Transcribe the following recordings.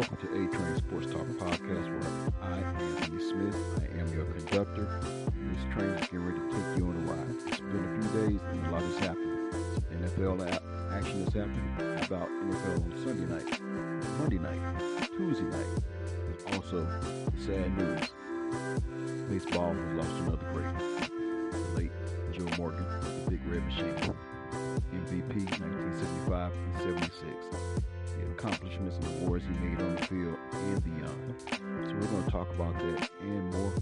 Welcome to A Train Sports Talk Podcast, where I, am Anthony Smith, I am your conductor. And this train is getting ready to take you on a ride. It's been a few days and a lot has happened. NFL action has happened. About NFL on Sunday night, Monday night, Tuesday night? There's also sad news. Baseball has lost another great. Red Machine. MVP 1975 and 76. The accomplishments and awards he made on the field and beyond. So we're going to talk about that and more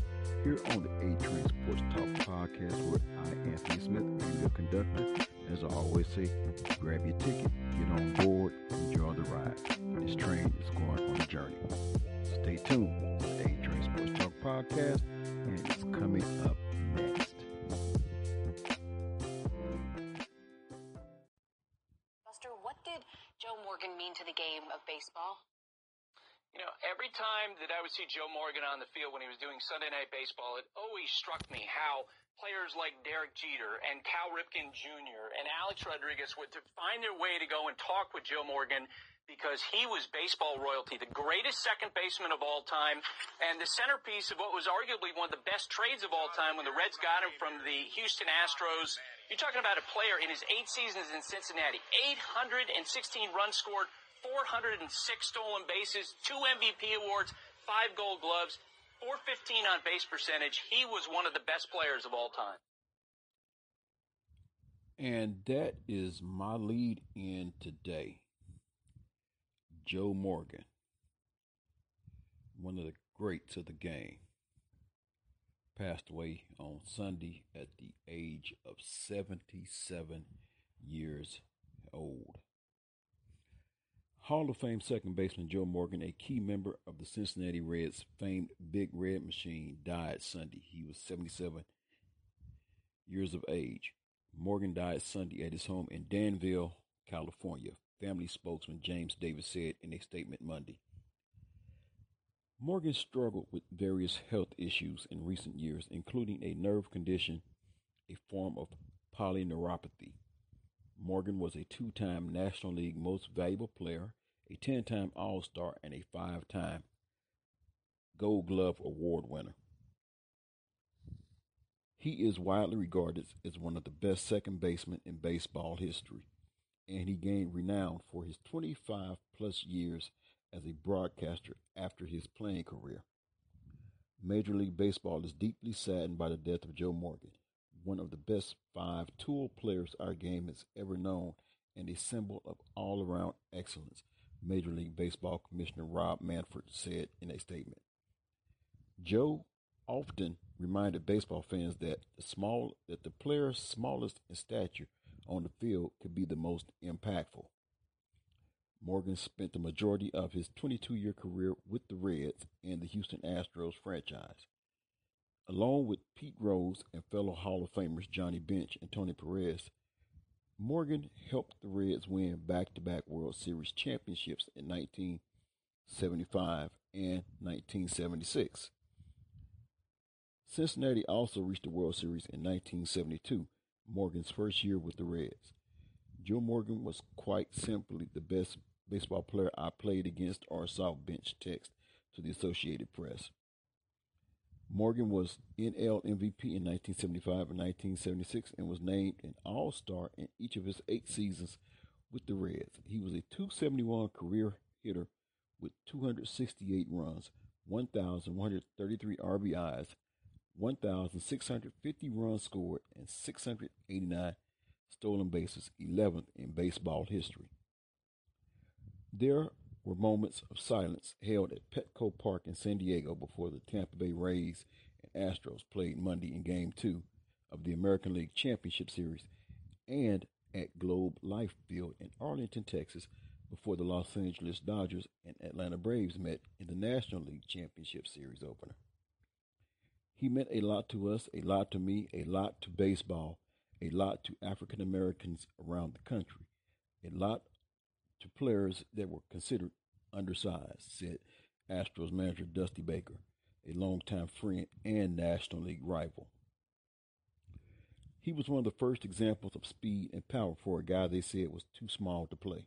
here on the A Train Sports Talk podcast where I, Anthony Smith, am your conductor. As I always say, grab your ticket, get on board, enjoy the ride. This train is going on a journey. Stay tuned the A Train Sports Talk podcast and it's coming up next. Joe Morgan mean to the game of baseball? You know, every time that I would see Joe Morgan on the field when he was doing Sunday Night Baseball, it always struck me how players like Derek Jeter and Cal Ripken Jr. and Alex Rodriguez would find their way to go and talk with Joe Morgan because he was baseball royalty, the greatest second baseman of all time, and the centerpiece of what was arguably one of the best trades of all time when the Reds got him from the Houston Astros. You're talking about a player in his eight seasons in Cincinnati, 816 runs scored, 406 stolen bases, two MVP awards, five gold gloves, 415 on base percentage. He was one of the best players of all time. And that is my lead in today. Joe Morgan, one of the greats of the game, passed away on Sunday at the age of 77 years old. Hall of Fame second baseman Joe Morgan, a key member of the Cincinnati Reds famed Big Red Machine, died Sunday. He was 77 years of age. Morgan died Sunday at his home in Danville, California, family spokesman James Davis said in a statement Monday. Morgan struggled with various health issues in recent years, including a nerve condition, a form of polyneuropathy. Morgan was a two time National League Most Valuable Player, a 10 time All Star, and a five time Gold Glove Award winner. He is widely regarded as one of the best second basemen in baseball history and he gained renown for his 25 plus years as a broadcaster after his playing career. Major League Baseball is deeply saddened by the death of Joe Morgan, one of the best five tool players our game has ever known and a symbol of all around excellence, Major League Baseball Commissioner Rob Manfred said in a statement. Joe often reminded baseball fans that the small that the players smallest in stature on the field could be the most impactful. Morgan spent the majority of his 22 year career with the Reds and the Houston Astros franchise. Along with Pete Rose and fellow Hall of Famers Johnny Bench and Tony Perez, Morgan helped the Reds win back to back World Series championships in 1975 and 1976. Cincinnati also reached the World Series in 1972 Morgan's first year with the Reds. Joe Morgan was quite simply the best baseball player I played against or saw Bench text to the Associated Press. Morgan was NL MVP in 1975 and 1976 and was named an All Star in each of his eight seasons with the Reds. He was a 271 career hitter with 268 runs, 1,133 RBIs, 1,650 runs scored and 689 stolen bases, 11th in baseball history. There were moments of silence held at Petco Park in San Diego before the Tampa Bay Rays and Astros played Monday in Game 2 of the American League Championship Series and at Globe Life Field in Arlington, Texas before the Los Angeles Dodgers and Atlanta Braves met in the National League Championship Series opener. He meant a lot to us, a lot to me, a lot to baseball, a lot to African Americans around the country, a lot to players that were considered undersized, said Astros manager Dusty Baker, a longtime friend and National League rival. He was one of the first examples of speed and power for a guy they said was too small to play.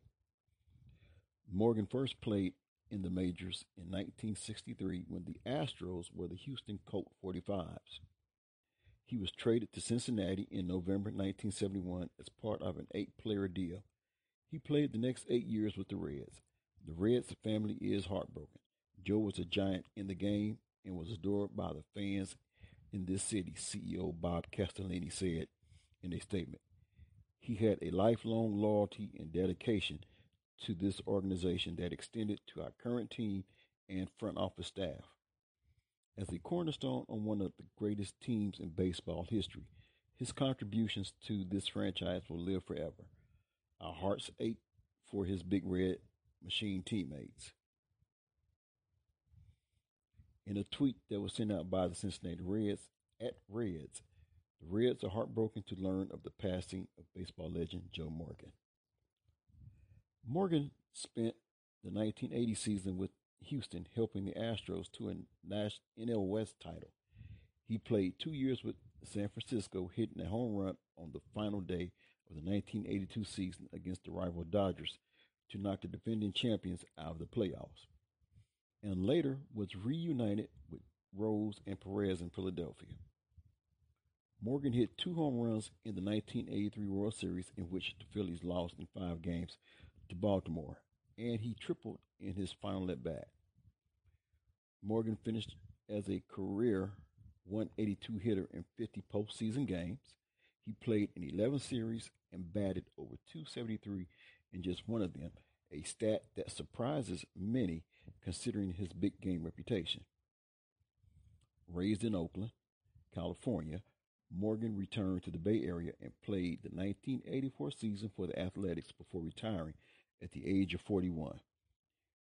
Morgan first played in the majors in 1963 when the Astros were the Houston Colt 45s. He was traded to Cincinnati in November 1971 as part of an eight player deal. He played the next eight years with the Reds. The Reds family is heartbroken. Joe was a giant in the game and was adored by the fans in this city, CEO Bob Castellini said in a statement. He had a lifelong loyalty and dedication to this organization that extended to our current team and front office staff. As a cornerstone on one of the greatest teams in baseball history, his contributions to this franchise will live forever. Our hearts ache for his Big Red Machine teammates. In a tweet that was sent out by the Cincinnati Reds at Reds, the Reds are heartbroken to learn of the passing of baseball legend Joe Morgan. Morgan spent the 1980 season with Houston, helping the Astros to a NL West title. He played two years with San Francisco, hitting a home run on the final day of the 1982 season against the rival Dodgers to knock the defending champions out of the playoffs, and later was reunited with Rose and Perez in Philadelphia. Morgan hit two home runs in the 1983 World Series, in which the Phillies lost in five games to Baltimore, and he tripled in his final at bat. Morgan finished as a career 182 hitter in 50 postseason games. He played in 11 series and batted over 273 in just one of them, a stat that surprises many considering his big game reputation. Raised in Oakland, California, Morgan returned to the Bay Area and played the 1984 season for the Athletics before retiring at the age of 41.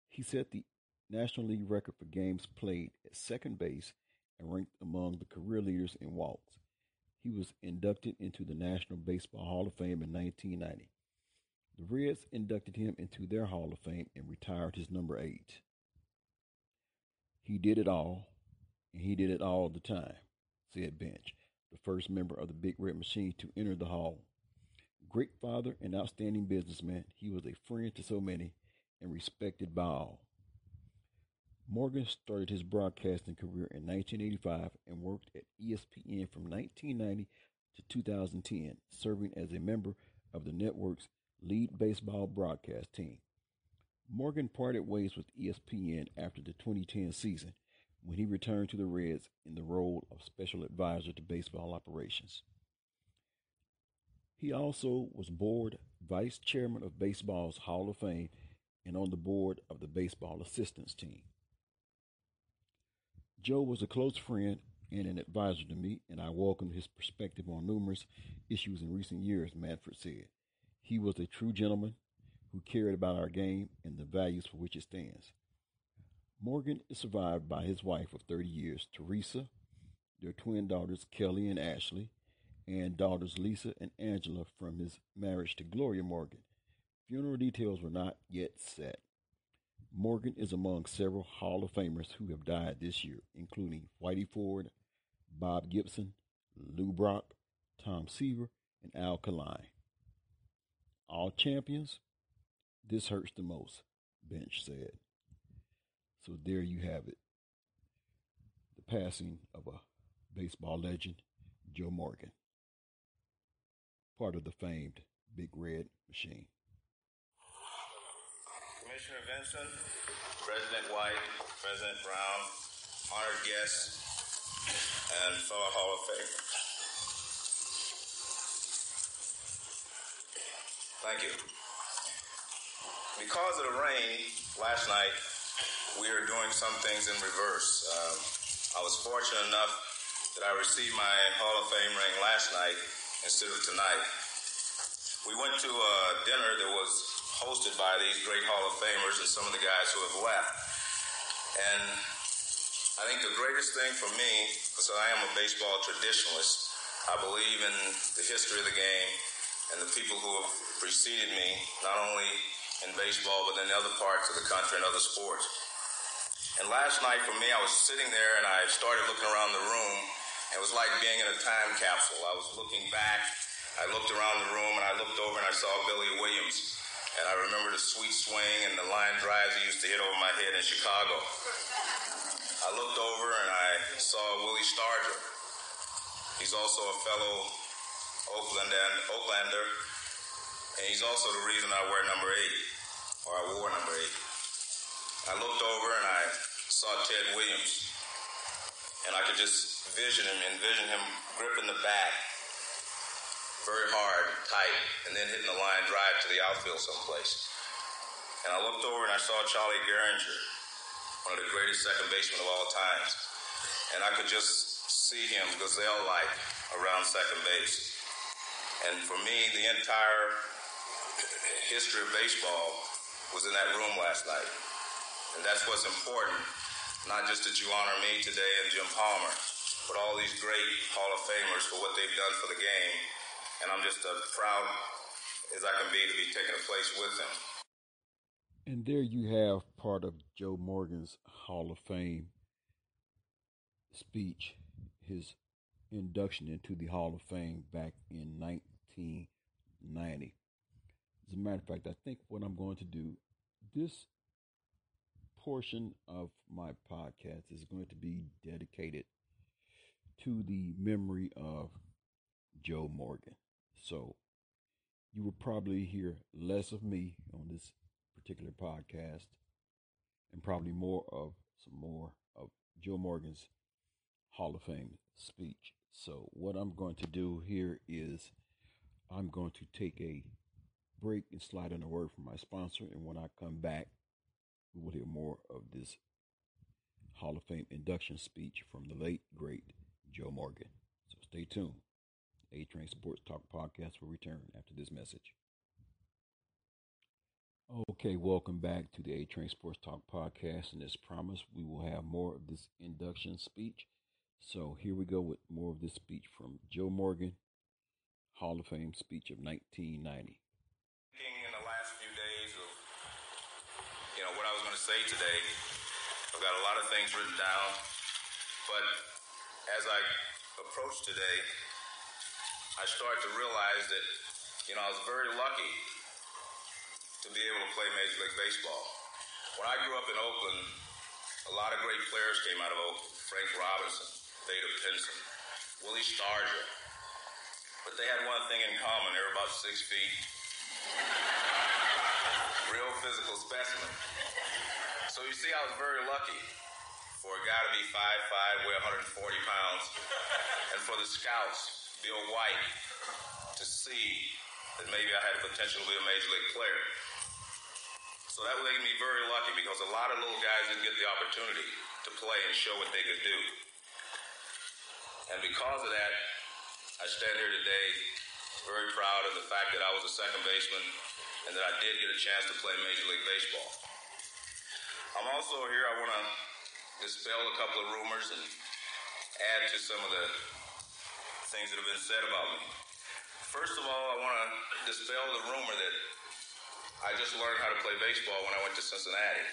He set the National League record for games played at second base and ranked among the career leaders in walks. He was inducted into the National Baseball Hall of Fame in 1990. The Reds inducted him into their Hall of Fame and retired his number eight. He did it all, and he did it all the time, said Bench, the first member of the Big Red Machine to enter the Hall. Great father and outstanding businessman, he was a friend to so many and respected by all. Morgan started his broadcasting career in 1985 and worked at ESPN from 1990 to 2010, serving as a member of the network's lead baseball broadcast team. Morgan parted ways with ESPN after the 2010 season when he returned to the Reds in the role of special advisor to baseball operations. He also was board vice chairman of baseball's Hall of Fame and on the board of the baseball assistance team. Joe was a close friend and an advisor to me, and I welcomed his perspective on numerous issues in recent years, Manfred said. He was a true gentleman who cared about our game and the values for which it stands. Morgan is survived by his wife of 30 years, Teresa, their twin daughters, Kelly and Ashley, and daughters Lisa and Angela from his marriage to Gloria Morgan. Funeral details were not yet set. Morgan is among several Hall of Famers who have died this year, including Whitey Ford, Bob Gibson, Lou Brock, Tom Seaver, and Al Kaline. All champions, this hurts the most, Bench said. So there you have it. The passing of a baseball legend, Joe Morgan part of the famed Big Red Machine. Commissioner Vincent, President White, President Brown, honored guests, and fellow Hall of Famers. Thank you. Because of the rain last night, we are doing some things in reverse. Um, I was fortunate enough that I received my Hall of Fame ring last night instead of tonight. We went to a dinner that was hosted by these great Hall of Famers and some of the guys who have left. And I think the greatest thing for me, because I am a baseball traditionalist, I believe in the history of the game and the people who have preceded me, not only in baseball, but in other parts of the country and other sports. And last night for me, I was sitting there and I started looking around the room it was like being in a time capsule. I was looking back, I looked around the room, and I looked over and I saw Billy Williams. And I remember the sweet swing and the line drives he used to hit over my head in Chicago. I looked over and I saw Willie Stargell. He's also a fellow Oakland and Oaklander, and he's also the reason I wear number eight, or I wore number eight. I looked over and I saw Ted Williams, and I could just vision him, envision him gripping the bat very hard, tight, and then hitting the line drive to the outfield someplace. And I looked over and I saw Charlie Gehringer, one of the greatest second basemen of all times. And I could just see him gazelle-like around second base. And for me, the entire history of baseball was in that room last night. And that's what's important. Not just that you honor me today and Jim Palmer, but all these great Hall of Famers for what they've done for the game and I'm just as proud as I can be to be taking a place with them. And there you have part of Joe Morgan's Hall of Fame speech, his induction into the Hall of Fame back in 1990. As a matter of fact, I think what I'm going to do, this portion of my podcast is going to be dedicated to the memory of Joe Morgan. So you will probably hear less of me on this particular podcast and probably more of some more of Joe Morgan's Hall of Fame speech. So what I'm going to do here is I'm going to take a break and slide in a word from my sponsor. And when I come back, we will hear more of this Hall of Fame induction speech from the late, great Joe Morgan. So stay tuned. A Train Sports Talk podcast will return after this message. Okay, welcome back to the A Train Sports Talk podcast. And as promised, we will have more of this induction speech. So here we go with more of this speech from Joe Morgan, Hall of Fame speech of 1990. In the last few days of, you know, what I was going to say today, I've got a lot of things written down, but as I approach today, I started to realize that, you know, I was very lucky to be able to play Major League Baseball. When I grew up in Oakland, a lot of great players came out of Oakland. Frank Robinson, Vada Pinson, Willie Stargell. But they had one thing in common. They were about six feet. Real physical specimen. So you see, I was very lucky for a guy to be 5'5", weigh 140 pounds, and for the scouts Bill Wight to see that maybe I had the potential to be a major league player. So that made me very lucky because a lot of little guys didn't get the opportunity to play and show what they could do. And because of that, I stand here today very proud of the fact that I was a second baseman and that I did get a chance to play Major League Baseball. I'm also here, I want to dispel a couple of rumors and add to some of the things that have been said about me. First of all, I want to dispel the rumor that I just learned how to play baseball when I went to Cincinnati.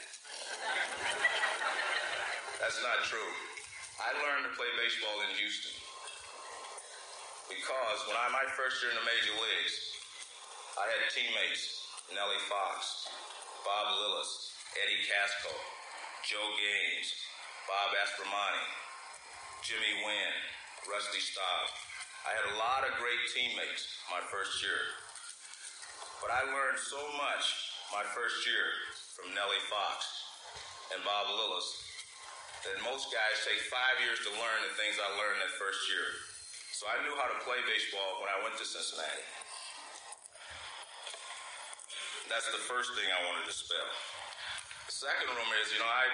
That's not true. I learned to play baseball in Houston. Because when I my first year in the major leagues, I had teammates Nellie Fox, Bob Lillis, Eddie Kasko, Joe Gaines, Bob Aspromonte, Jimmy Wynn, Rusty Staub. I had a lot of great teammates my first year. But I learned so much my first year from Nellie Fox and Bob Lillis that most guys take five years to learn the things I learned that first year. So I knew how to play baseball when I went to Cincinnati. That's the first thing I wanted to spell. Second rumor is, you know, I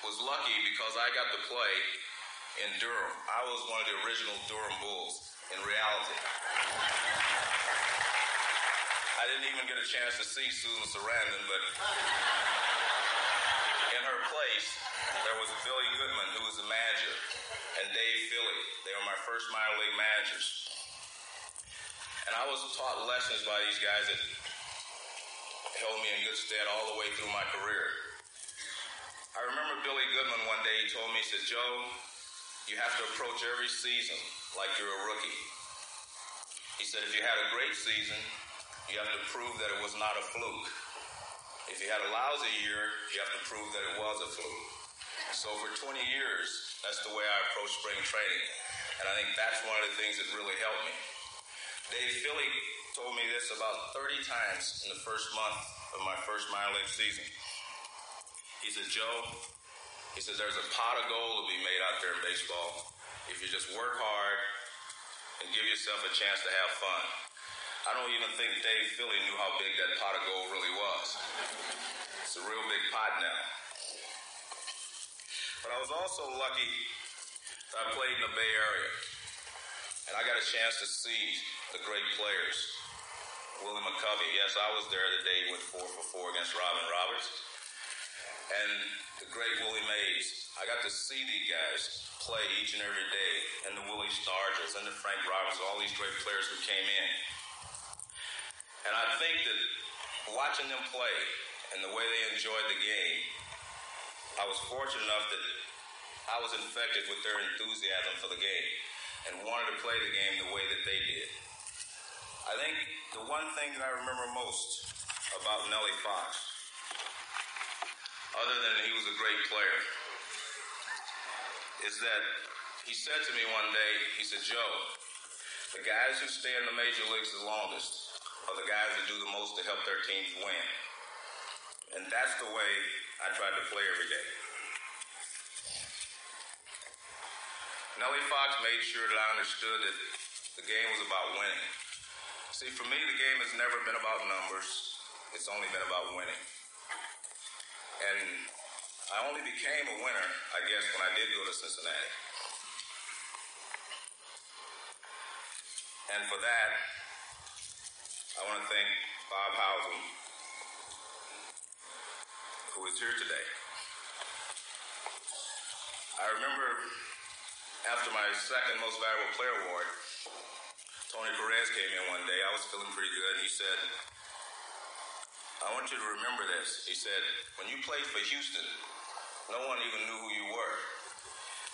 was lucky because I got to play in Durham. I was one of the original Durham Bulls in reality. I didn't even get a chance to see Susan Sarandon, but in her place, there was Billy Goodman, who was the manager, and Dave Philley. They were my first minor league managers. And I was taught lessons by these guys that held me in good stead all the way through my career. I remember Billy Goodman one day, he told me, he said, Joe, you have to approach every season like you're a rookie. He said, if you had a great season, you have to prove that it was not a fluke. If you had a lousy year, you have to prove that it was a fluke. So for 20 years, that's the way I approached spring training. And I think that's one of the things that really helped me. Dave Philley told me this about 30 times in the first month of my first minor league season. He said, Joe, he says there's a pot of gold to be made out there in baseball if you just work hard and give yourself a chance to have fun. I don't even think Dave Philley knew how big that pot of gold really was. It's a real big pot now. But I was also lucky that I played in the Bay Area. And I got a chance to see the great players. Willie McCovey, yes, I was there the day he went four for four against Robin Roberts. And the great Willie Mays. I got to see these guys play each and every day, and the Willie Stargells and the Frank Roberts, all these great players who came in. And I think that watching them play and the way they enjoyed the game, I was fortunate enough that I was infected with their enthusiasm for the game and wanted to play the game the way that they did. I think the one thing that I remember most about Nellie Fox, other than he was a great player, is that he said to me one day, he said, Joe, the guys who stay in the major leagues the longest are the guys that do the most to help their teams win. And that's the way I tried to play every day. Nellie Fox made sure that I understood that the game was about winning. See, for me, the game has never been about numbers. It's only been about winning. And I only became a winner, I guess, when I did go to Cincinnati. And for that, I want to thank Bob Howsam, who is here today. I remember after my second most valuable player award, Tony Perez came in one day. I was feeling pretty good, and he said, I want you to remember this. He said, when you played for Houston, no one even knew who you were.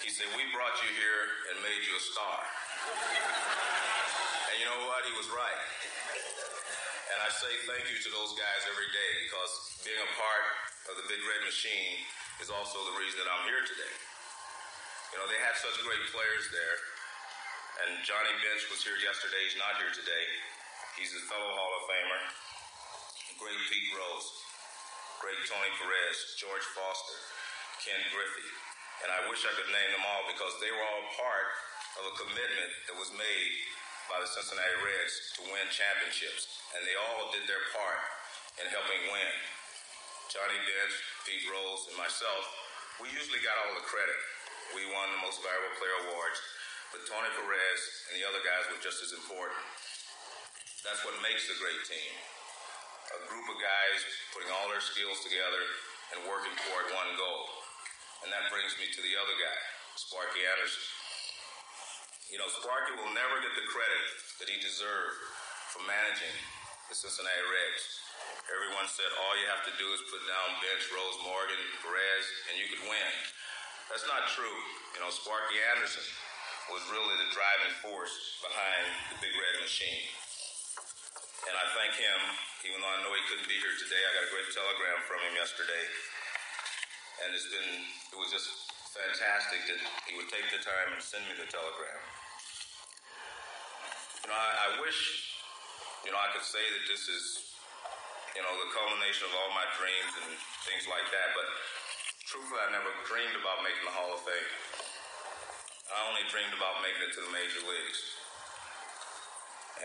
He said, we brought you here and made you a star. and you know what? He was right. And I say thank you to those guys every day because being a part of the Big Red Machine is also the reason that I'm here today. You know, they had such great players there. And Johnny Bench was here yesterday. He's not here today. He's a fellow Hall of Famer. Great Pete Rose. Great Tony Perez. George Foster. Ken Griffey. And I wish I could name them all because they were all part of a commitment that was made by the Cincinnati Reds to win championships. And they all did their part in helping win. Johnny Bench, Pete Rose, and myself, we usually got all the credit. We won the most valuable player awards, but Tony Perez and the other guys were just as important. That's what makes a great team. A group of guys putting all their skills together and working toward one goal. And that brings me to the other guy, Sparky Anderson. You know, Sparky will never get the credit that he deserved for managing the Cincinnati Reds. Everyone said all you have to do is put down Bench, Rose, Morgan, Perez, and you could win. That's not true. You know, Sparky Anderson was really the driving force behind the Big Red Machine. And I thank him, even though I know he couldn't be here today. I got a great telegram from him yesterday. And it's been, it was just fantastic that he would take the time and send me the telegram. You know, I, I wish, you know, I could say that this is, you know, the culmination of all my dreams and things like that, but truthfully, I never dreamed about making the Hall of Fame. I only dreamed about making it to the major leagues.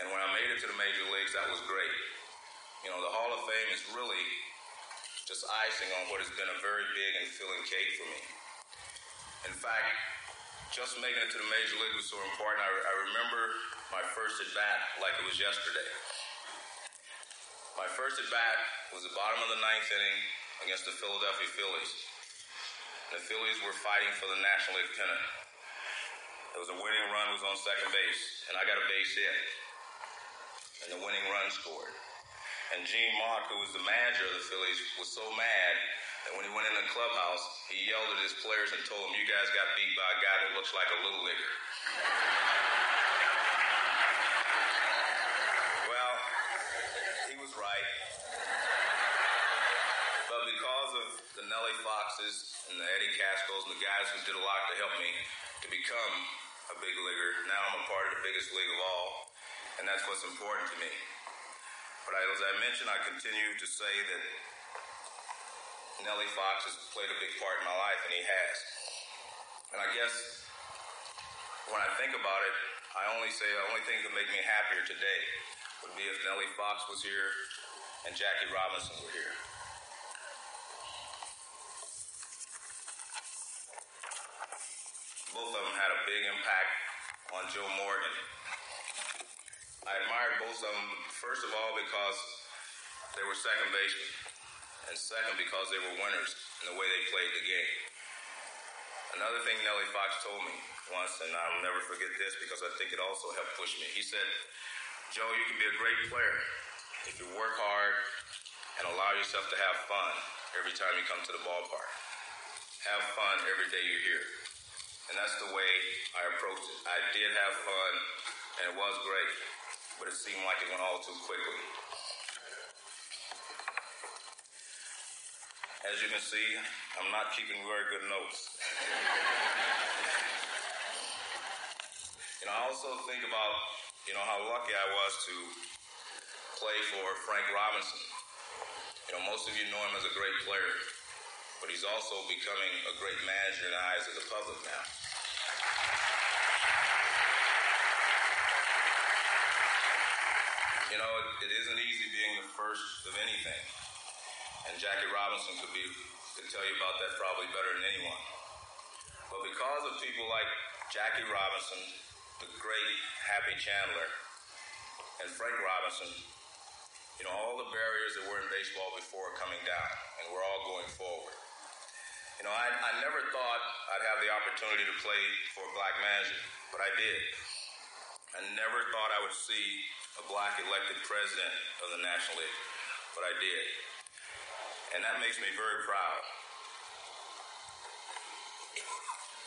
And when I made it to the major leagues, that was great. You know, the Hall of Fame is really just icing on what has been a very big and filling cake for me. In fact, just making it to the major league was so important. I, I remember my first at bat like it was yesterday. My first at bat was the bottom of the ninth inning against the Philadelphia Phillies. The Phillies were fighting for the National League pennant. There was a winning run was on second base, and I got a base hit. And the winning run scored. And Gene Mauch, who was the manager of the Phillies, was so mad that when he went in the clubhouse, he yelled at his players and told them, "You guys got beat by a guy that looks like a little leaguer." well, the Nellie Foxes and the Eddie Kaskos and the guys who did a lot to help me to become a big leaguer. Now I'm a part of the biggest league of all, and that's what's important to me. But as I mentioned, I continue to say that Nellie Fox has played a big part in my life, and he has. And I guess when I think about it, I only say the only thing that make me happier today would be if Nellie Fox was here and Jackie Robinson were here. Both of them had a big impact on Joe Morgan. I admired both of them, first of all, because they were second basemen, and second, because they were winners in the way they played the game. Another thing Nellie Fox told me once, and I'll never forget this because I think it also helped push me. He said, Joe, you can be a great player if you work hard and allow yourself to have fun every time you come to the ballpark. Have fun every day you're here. And that's the way I approached it. I did have fun, and it was great, but it seemed like it went all too quickly. As you can see, I'm not keeping very good notes. you know, I also think about, you know, how lucky I was to play for Frank Robinson. You know, most of you know him as a great player, but he's also becoming a great manager in the eyes of the public now. You know, it, it isn't easy being the first of anything. And Jackie Robinson could be could tell you about that probably better than anyone. But because of people like Jackie Robinson, the great Happy Chandler, and Frank Robinson, you know, all the barriers that were in baseball before are coming down, and we're all going forward. You know, I, I never thought I'd have the opportunity to play for black manager, but I did. I never thought I would see a black elected president of the National League, but I did. And that makes me very proud.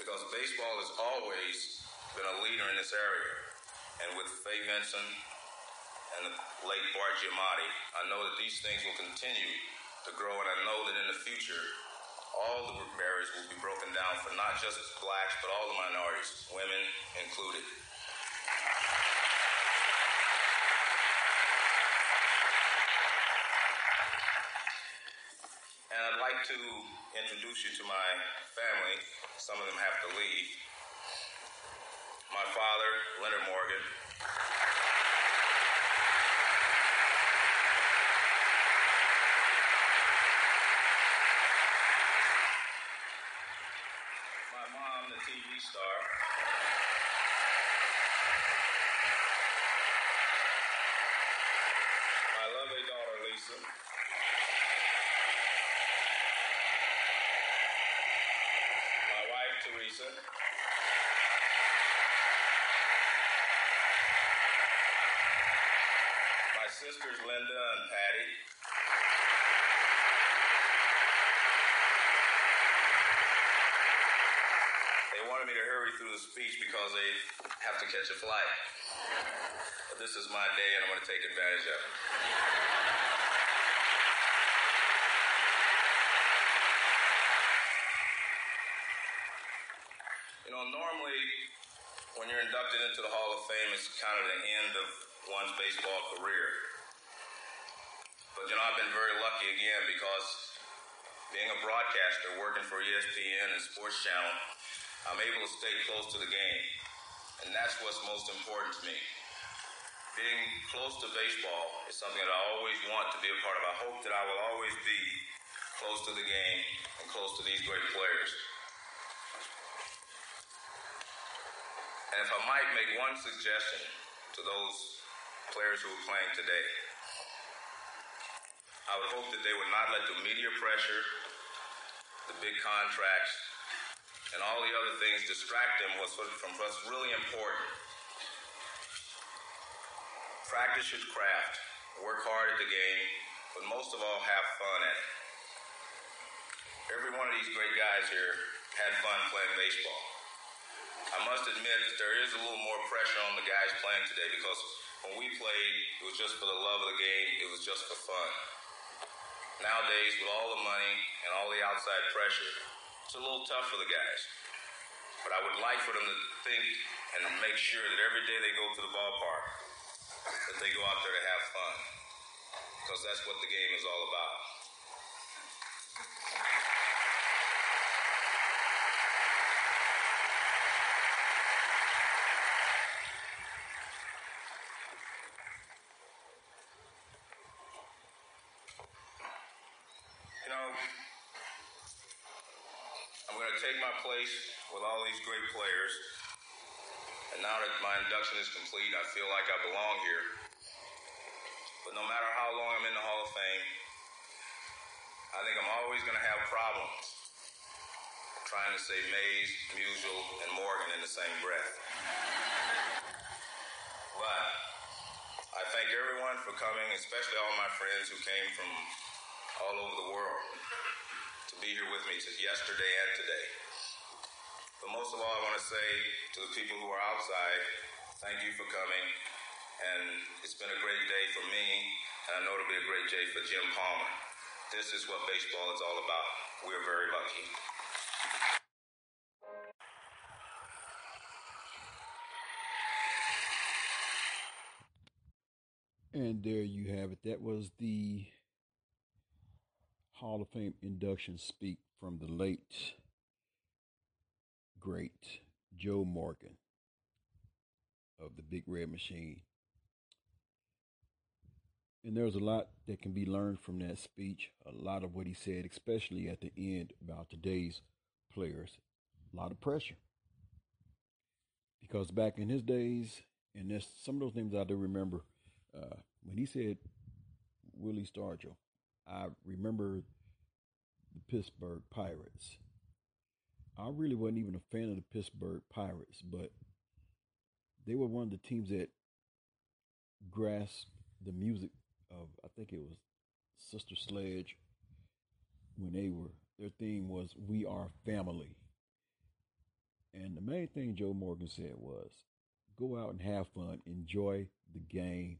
Because baseball has always been a leader in this area. And with Fay Vincent and the late Bart Giamatti, I know that these things will continue to grow, and I know that in the future, all the barriers will be broken down for not just blacks, but all the minorities, women included. And I'd like to introduce you to my family. Some of them have to leave. My father, Leonard Morgan. My mom, the TV star. My lovely daughter, Lisa. My wife, Teresa. My sisters, Linda and Patty. They wanted me to hurry through the speech because they have to catch a flight. But this is my day and I'm going to take advantage of it. You know, normally when you're inducted into the Hall of Fame, it's kind of the end of one's baseball career. But you know, I've been very lucky again because being a broadcaster, working for ESPN and Sports Channel, I'm able to stay close to the game. And that's what's most important to me. Being close to baseball is something that I always want to be a part of. I hope that I will always be close to the game and close to these great players. And if I might make one suggestion to those players who are playing today, I would hope that they would not let the media pressure, the big contracts, and all the other things distract them from what's really important. Practice your craft, work hard at the game, but most of all, have fun at it. Every one of these great guys here had fun playing baseball. I must admit that there is a little more pressure on the guys playing today because when we played, it was just for the love of the game, it was just for fun. Nowadays, with all the money and all the outside pressure, it's a little tough for the guys. But I would like for them to think and make sure that every day they go to the ballpark, that they go out there to have fun. Because that's what the game is all about. You know, I'm going to take my place with all these great players. And now that my induction is complete, I feel like I belong here. But no matter how long I'm in the Hall of Fame, I think I'm always going to have problems trying to say Mays, Musial, and Morgan in the same breath. But I thank everyone for coming, especially all my friends who came from all over the world to be here with me yesterday and today. But most of all, I want to say to the people who are outside, thank you for coming. And it's been a great day for me, and I know it'll be a great day for Jim Palmer. This is what baseball is all about. We're very lucky. And there you have it. That was the Hall of Fame induction speak from the late, great Joe Morgan of the Big Red Machine. And there's a lot that can be learned from that speech. A lot of what he said, especially at the end about today's players, a lot of pressure. Because back in his days, and there's some of those names I do remember, uh, when he said Willie Stargell, I remember the Pittsburgh Pirates. I really wasn't even a fan of the Pittsburgh Pirates, but they were one of the teams that grasped the music of I think it was Sister Sledge when they were their theme was We Are Family. And the main thing Joe Morgan said was go out and have fun, enjoy the game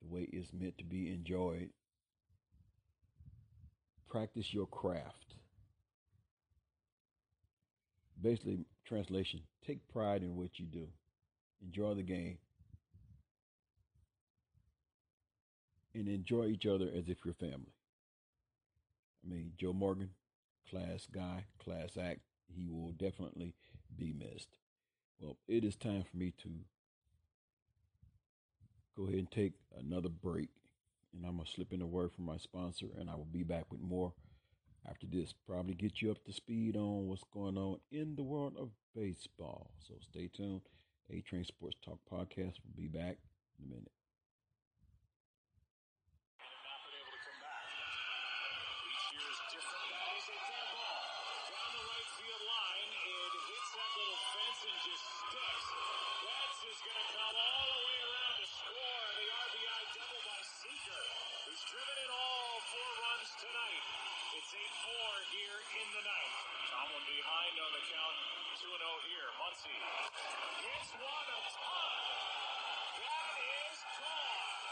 the way it's meant to be enjoyed. Practice your craft. Basically, translation take pride in what you do, enjoy the game, and enjoy each other as if you're family. I mean, Joe Morgan, class guy, class act. He will definitely be missed. Well, it is time for me to go ahead and take another break. And I'm going to slip in a word from my sponsor, and I will be back with more after this. Probably get you up to speed on what's going on in the world of baseball. So stay tuned. A Train Sports Talk Podcast will be back in a minute. Kelsey. It's one a ton. That is gone.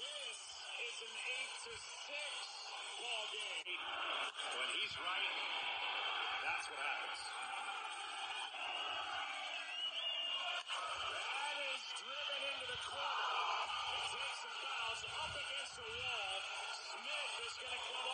This is an 8 to 6 ball game. When he's right, that's what happens. That is driven into the corner. It takes the fouls up against the wall. Smith is going to come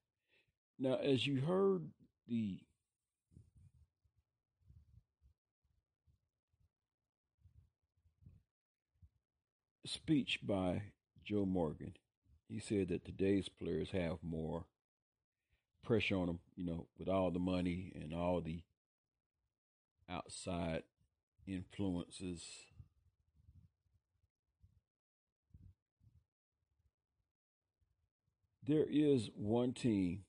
Now, as you heard the speech by Joe Morgan, he said that today's players have more pressure on them, you know, with all the money and all the outside influences. There is one team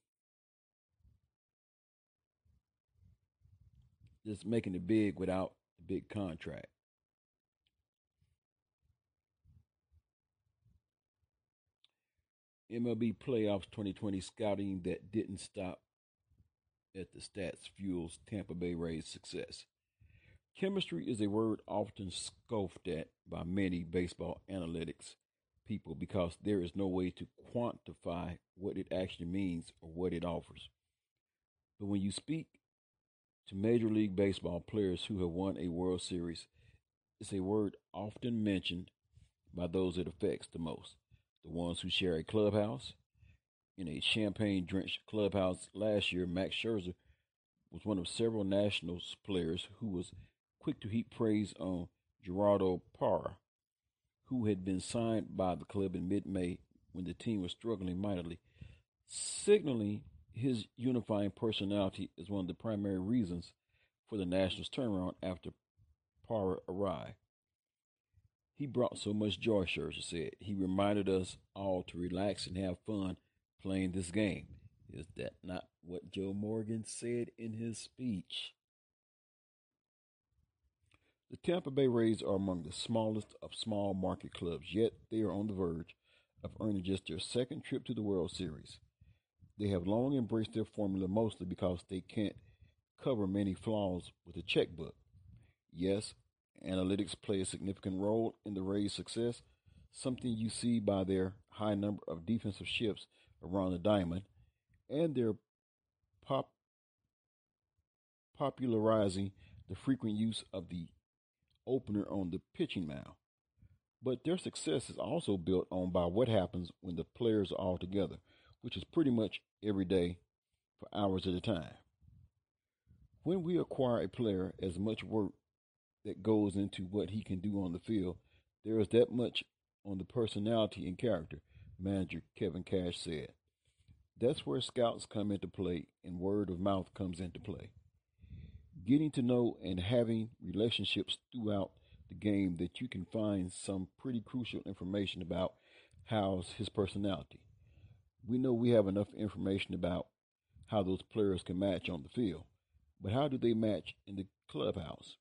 that's making it big without a big contract. MLB Playoffs 2020 scouting that didn't stop at the stats fuels Tampa Bay Rays success. Chemistry is a word often scoffed at by many baseball analytics people because there is no way to quantify what it actually means or what it offers. But when you speak to Major League Baseball players who have won a World Series, it's a word often mentioned by those it affects the most the ones who share a clubhouse. In a champagne drenched clubhouse last year, Max Scherzer was one of several Nationals players who was quick to heap praise on Gerardo Parra, who had been signed by the club in mid May when the team was struggling mightily, signaling his unifying personality is one of the primary reasons for the Nationals' turnaround after Parra arrived. He brought so much joy, Scherzer said. He reminded us all to relax and have fun playing this game. Is that not what Joe Morgan said in his speech? The Tampa Bay Rays are among the smallest of small market clubs, yet they are on the verge of earning just their second trip to the World Series. They have long embraced their formula mostly because they can't cover many flaws with a checkbook. Yes, Analytics play a significant role in the Rays' success, something you see by their high number of defensive shifts around the diamond and their pop popularizing the frequent use of the opener on the pitching mound. But their success is also built on by what happens when the players are all together, which is pretty much every day for hours at a time. When we acquire a player, as much work that goes into what he can do on the field. There is that much on the personality and character, manager Kevin Cash said. That's where scouts come into play and word of mouth comes into play. Getting to know and having relationships throughout the game that you can find some pretty crucial information about how's his personality. We know we have enough information about how those players can match on the field, but how do they match in the clubhouse?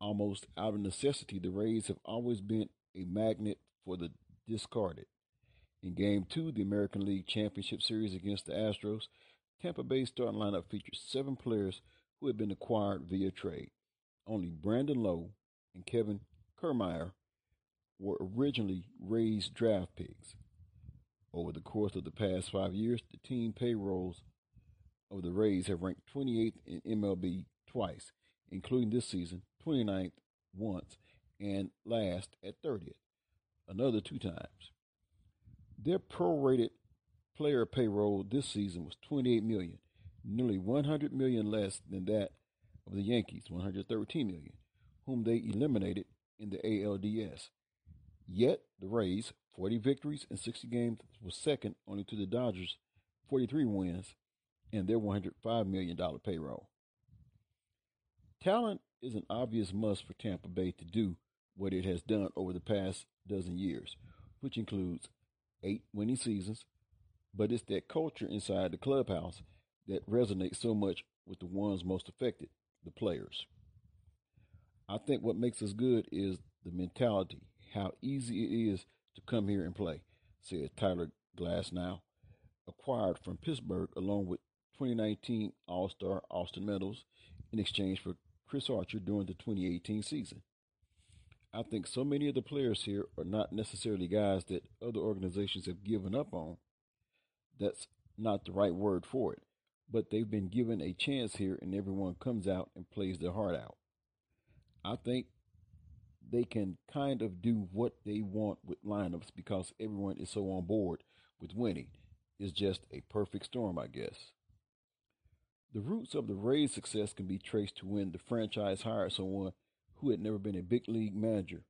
Almost out of necessity, the Rays have always been a magnet for the discarded. In Game 2, the American League Championship Series against the Astros, Tampa Bay's starting lineup featured seven players who had been acquired via trade. Only Brandon Lowe and Kevin Kiermaier were originally Rays draft picks. Over the course of the past five years, the team payrolls of the Rays have ranked 28th in MLB twice, including this season, 29th once, and last at 30th, another two times. Their prorated player payroll this season was 28 million, nearly 100 million less than that of the Yankees, 113 million, whom they eliminated in the ALDS. Yet the Rays, 40 victories and 60 games, was second only to the Dodgers, 43 wins, and their $105 million payroll. Talent is an obvious must for Tampa Bay to do what it has done over the past dozen years, which includes eight winning seasons, but it's that culture inside the clubhouse that resonates so much with the ones most affected, the players. I think what makes us good is the mentality, how easy it is to come here and play, said Tyler Glasnow, acquired from Pittsburgh along with 2019 All Star Austin Meadows in exchange for Chris Archer during the 2018 season. I think so many of the players here are not necessarily guys that other organizations have given up on. That's not the right word for it, but they've been given a chance here and everyone comes out and plays their heart out. I think they can kind of do what they want with lineups because everyone is so on board with winning. It's just a perfect storm, I guess. The roots of the Rays' success can be traced to when the franchise hired someone who had never been a big league manager,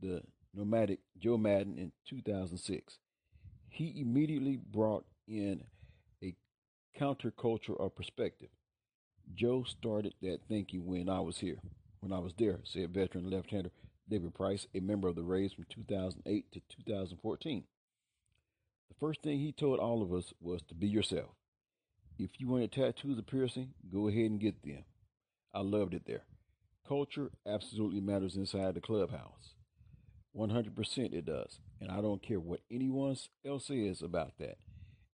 the nomadic Joe Maddon, in 2006. He immediately brought in a counterculture of perspective. Joe started that thinking when I was here, when I was there, said veteran left-hander David Price, a member of the Rays from 2008 to 2014. The first thing he told all of us was to be yourself. If you wanted tattoos or piercing, go ahead and get them. I loved it there. Culture absolutely matters inside the clubhouse. 100% it does. And I don't care what anyone else says about that.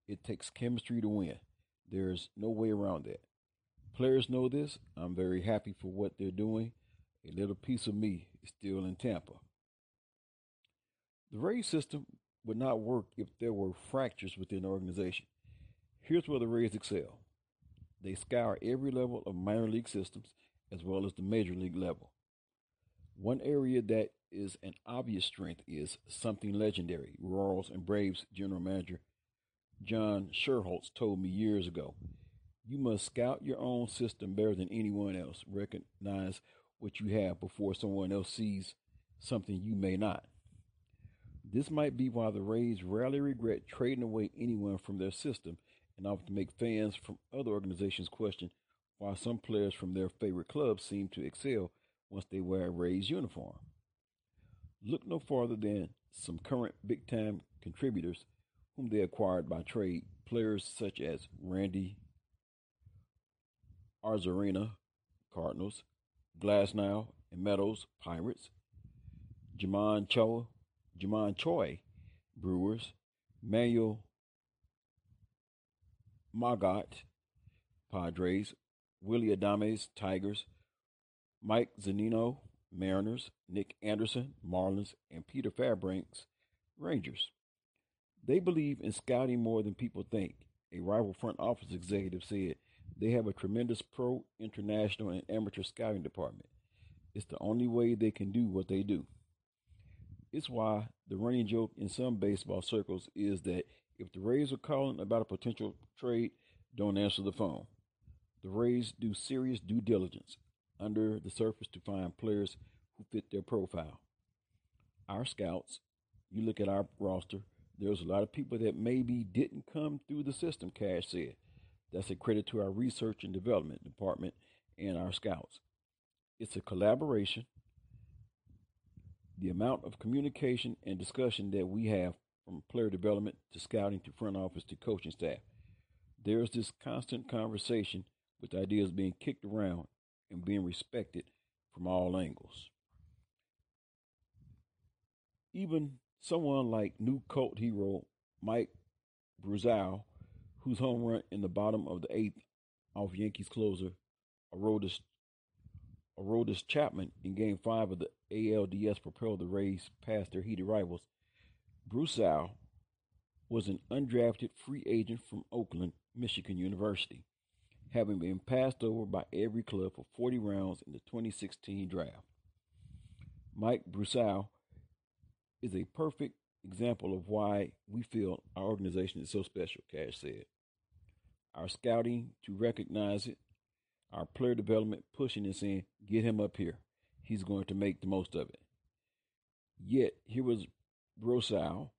It takes chemistry to win. There's no way around that. Players know this. I'm very happy for what they're doing. A little piece of me is still in Tampa. The Rays system would not work if there were fractures within the organization. Here's where the Rays excel. They scour every level of minor league systems as well as the major league level. One area that is an obvious strength is something legendary. Royals and Braves general manager John Schuerholz told me years ago. You must scout your own system better than anyone else. Recognize what you have before someone else sees something you may not. This might be why the Rays rarely regret trading away anyone from their system and often make fans from other organizations question why some players from their favorite clubs seem to excel once they wear a Rays uniform. Look no farther than some current big time contributors whom they acquired by trade, players such as Randy Arozarena, Cardinals, Glasnow and Meadows, Pirates, Ji-Man Cho, Ji-Man Choi, Brewers, Manuel Margot, Padres, Willie Adames, Tigers, Mike Zunino Mariners, Nick Anderson, Marlins, and Peter Fairbanks, Rangers. They believe in scouting more than people think. A rival front office executive said they have a tremendous pro, international, and amateur scouting department. It's the only way they can do what they do. It's why the running joke in some baseball circles is that if the Rays are calling about a potential trade, don't answer the phone. The Rays do serious due diligence under the surface to find players who fit their profile. Our scouts, you look at our roster, there's a lot of people that maybe didn't come through the system, Cash said. That's a credit to our research and development department and our scouts. It's a collaboration. The amount of communication and discussion that we have from player development to scouting to front office to coaching staff. There's this constant conversation with ideas being kicked around and being respected from all angles. Even someone like new cult hero Mike Brosseau, whose home run in the bottom of the eighth off Yankees closer Aroldis, Aroldis Chapman in Game 5 of the ALDS propelled the Rays past their heated rivals. Brosseau was an undrafted free agent from Oakland, Michigan University, having been passed over by every club for 40 rounds in the 2016 draft. Mike Brosseau is a perfect example of why we feel our organization is so special, Cash said. Our scouting to recognize it, our player development pushing and saying, get him up here. He's going to make the most of it. Yet, here was Brosseau,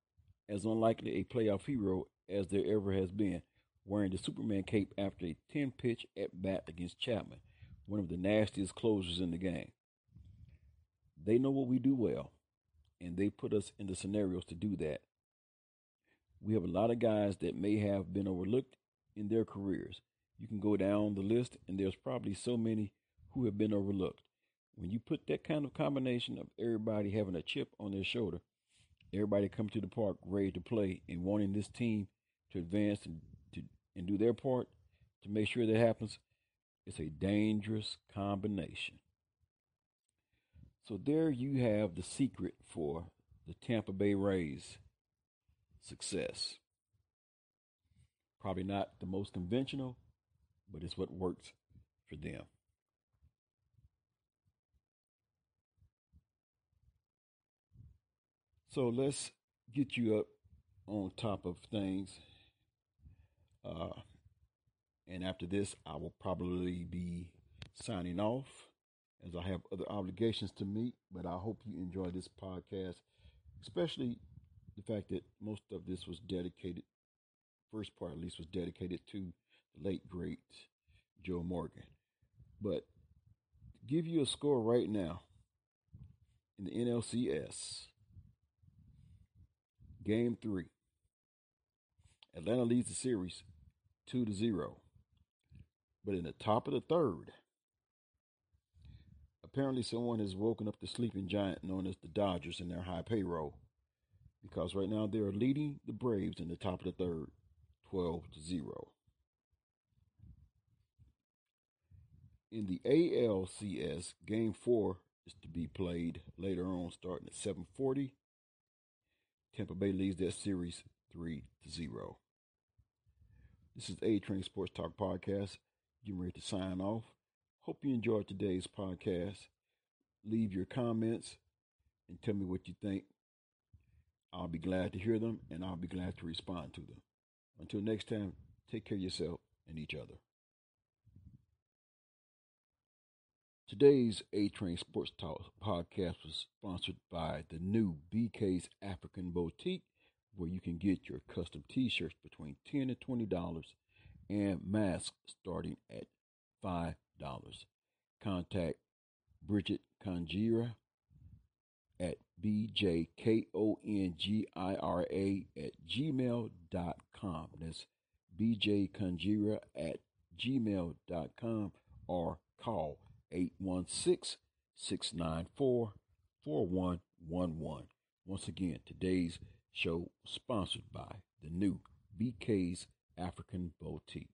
as unlikely a playoff hero as there ever has been, wearing the Superman cape after a 10 pitch at bat against Chapman, one of the nastiest closers in the game. They know what we do well and they put us in the scenarios to do that. We have a lot of guys that may have been overlooked in their careers. You can go down the list, and there's probably so many who have been overlooked. When you put that kind of combination of everybody having a chip on their shoulder, everybody come to the park ready to play and wanting this team to advance and to and do their part to make sure that happens, it's a dangerous combination. So there you have the secret for the Tampa Bay Rays success. Probably not the most conventional, but it's what works for them. So let's get you up on top of things. Uh, and after this, I will probably be signing off as I have other obligations to meet. But I hope you enjoy this podcast, especially the fact that most of this was dedicated, first part at least, was dedicated to the late, great Joe Morgan. But to give you a score right now in the NLCS. Game three. Atlanta leads the series two to zero. But in the top of the third, apparently someone has woken up the sleeping giant known as the Dodgers in their high payroll. Because right now they are leading the Braves in the top of the third, 12 to 0. In the ALCS, game four is to be played later on, starting at 740. Tampa Bay leads that series 3 to 0. This is A Train Sports Talk Podcast. Getting ready to sign off. Hope you enjoyed today's podcast. Leave your comments and tell me what you think. I'll be glad to hear them and I'll be glad to respond to them. Until next time, take care of yourself and each other. Today's A Train Sports Talk podcast was sponsored by the new BK's African Boutique where you can get your custom t-shirts between 10 and 20 dollars and masks starting at five dollars contact bridget congira at bjkongira at gmail.com that's bjcongira at gmail.com or call 816-694-4111 once again today's show sponsored by the new BK's African Boutique.